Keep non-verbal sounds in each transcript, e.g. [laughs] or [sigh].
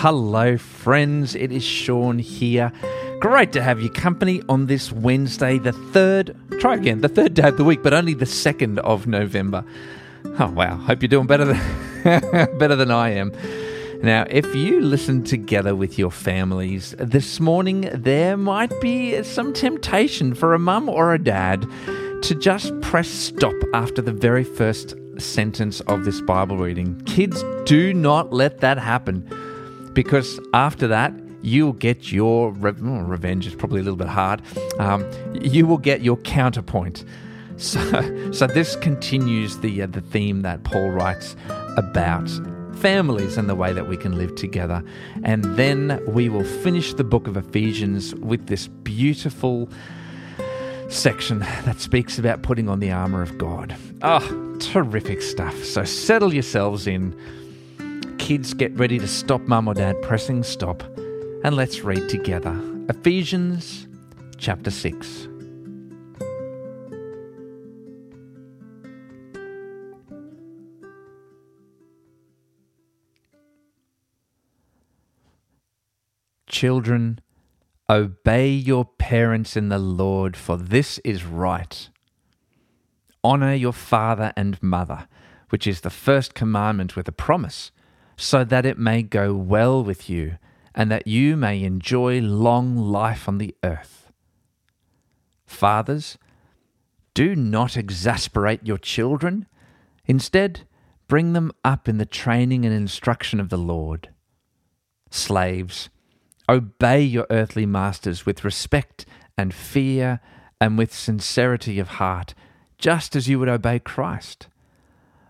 Hello, friends. It is Sean here. Great to have you company on this Wednesday, the third, try again, the third day of the week, but only the second of November. Oh, wow. Hope you're doing better than, [laughs] better than I am. Now, if you listen together with your families this morning, there might be some temptation for a mum or a dad to just press stop after the very first sentence of this Bible reading. Kids, do not let that happen because after that, you'll get your re- revenge is probably a little bit hard. Um, you will get your counterpoint. So, [laughs] so this continues the uh, the theme that Paul writes about families and the way that we can live together. And then we will finish the book of Ephesians with this beautiful section that speaks about putting on the armor of God. Oh, terrific stuff. So settle yourselves in. Kids, get ready to stop mum or dad pressing stop and let's read together. Ephesians chapter 6. Children, obey your parents in the Lord, for this is right. Honor your father and mother, which is the first commandment with a promise, so that it may go well with you, and that you may enjoy long life on the earth. Fathers, do not exasperate your children. Instead, bring them up in the training and instruction of the Lord. Slaves, Obey your earthly masters with respect and fear and with sincerity of heart, just as you would obey Christ.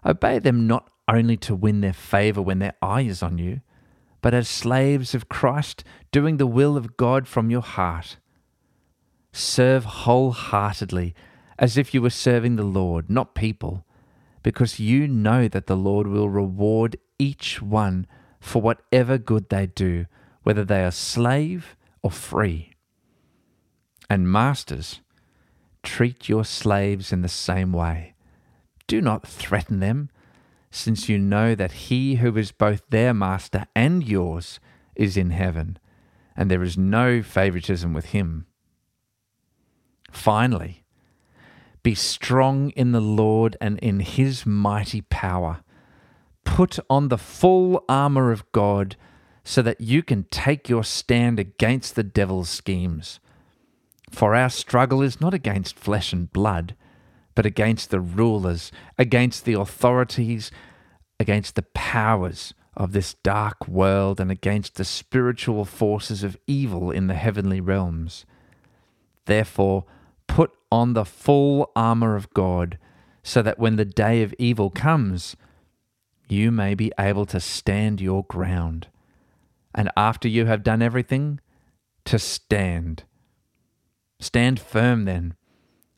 Obey them not only to win their favor when their eye is on you, but as slaves of Christ, doing the will of God from your heart. Serve wholeheartedly, as if you were serving the Lord, not people, because you know that the Lord will reward each one for whatever good they do whether they are slave or free. And masters, treat your slaves in the same way. Do not threaten them, since you know that he who is both their master and yours is in heaven, and there is no favoritism with him. Finally, be strong in the Lord and in his mighty power. Put on the full armor of God so that you can take your stand against the devil's schemes. For our struggle is not against flesh and blood, but against the rulers, against the authorities, against the powers of this dark world, and against the spiritual forces of evil in the heavenly realms. Therefore, put on the full armour of God, so that when the day of evil comes, you may be able to stand your ground and after you have done everything, to stand. Stand firm then,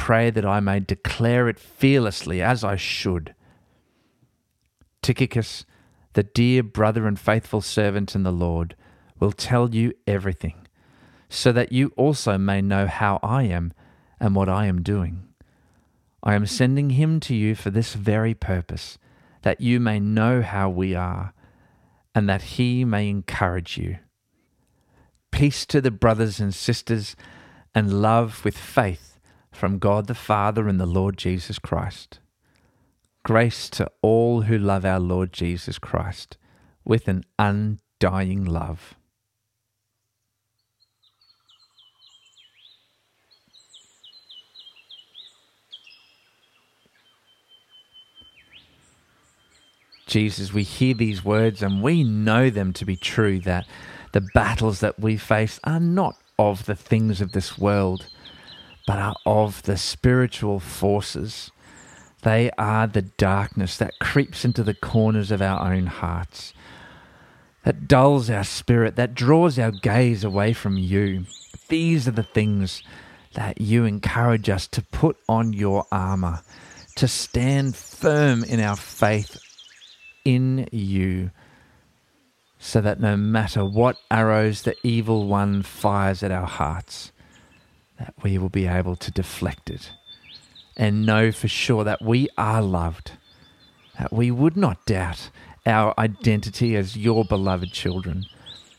Pray that I may declare it fearlessly as I should. Tychicus, the dear brother and faithful servant in the Lord, will tell you everything, so that you also may know how I am and what I am doing. I am sending him to you for this very purpose that you may know how we are, and that he may encourage you. Peace to the brothers and sisters, and love with faith from God the Father and the Lord Jesus Christ. Grace to all who love our Lord Jesus Christ with an undying love. Jesus, we hear these words and we know them to be true that the battles that we face are not of the things of this world but are of the spiritual forces. They are the darkness that creeps into the corners of our own hearts, that dulls our spirit, that draws our gaze away from you. These are the things that you encourage us to put on your armor, to stand firm in our faith in you, so that no matter what arrows the evil one fires at our hearts, that we will be able to deflect it and know for sure that we are loved, that we would not doubt our identity as your beloved children,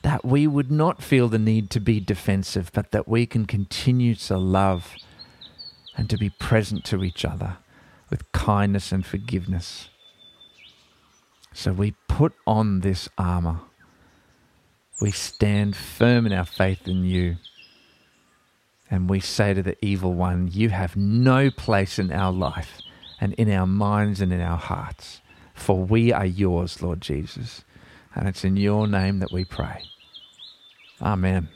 that we would not feel the need to be defensive, but that we can continue to love and to be present to each other with kindness and forgiveness. So we put on this armor. We stand firm in our faith in you. And we say to the evil one, You have no place in our life and in our minds and in our hearts, for we are yours, Lord Jesus. And it's in your name that we pray. Amen.